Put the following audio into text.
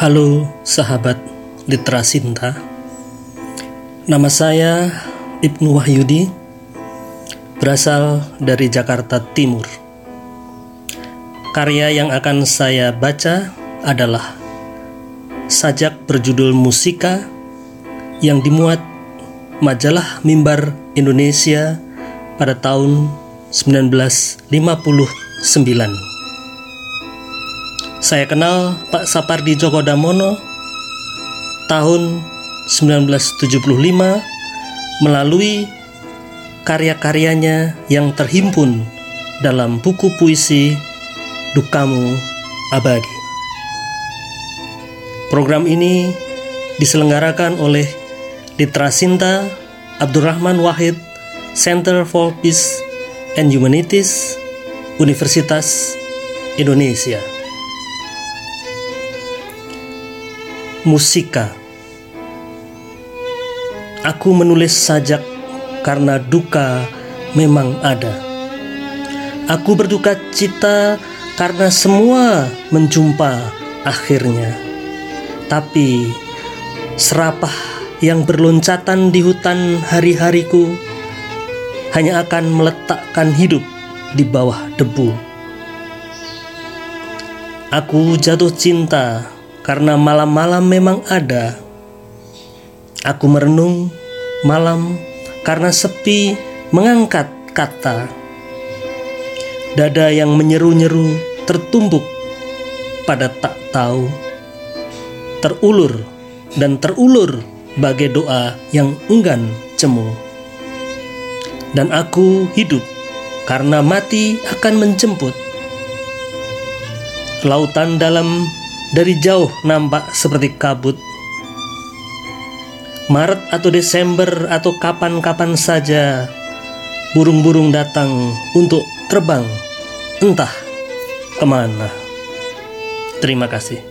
Halo sahabat Literasinta Nama saya Ibnu Wahyudi Berasal dari Jakarta Timur. Karya yang akan saya baca adalah Sajak berjudul Musika Yang dimuat majalah Mimbar Indonesia pada tahun 1959 saya kenal Pak Sapardi Djoko Damono tahun 1975 melalui karya-karyanya yang terhimpun dalam buku puisi Dukamu Abadi. Program ini diselenggarakan oleh Literasinta Abdurrahman Wahid Center for Peace and Humanities Universitas Indonesia. Musika. Aku menulis sajak karena duka memang ada. Aku berduka cita karena semua menjumpa akhirnya. Tapi serapah yang berloncatan di hutan hari-hariku Hanya akan meletakkan hidup di bawah debu. Aku jatuh cinta karena malam-malam memang ada. Aku merenung malam karena sepi mengangkat kata. Dada yang menyeru-nyeru tertumbuk pada tak tahu. Terulur dan terulur bagai doa yang enggan cemu. Dan aku hidup karena mati akan menjemput. Lautan dalam dari jauh nampak seperti kabut. Maret atau Desember atau kapan-kapan saja burung-burung datang untuk terbang entah ke mana. Terima kasih.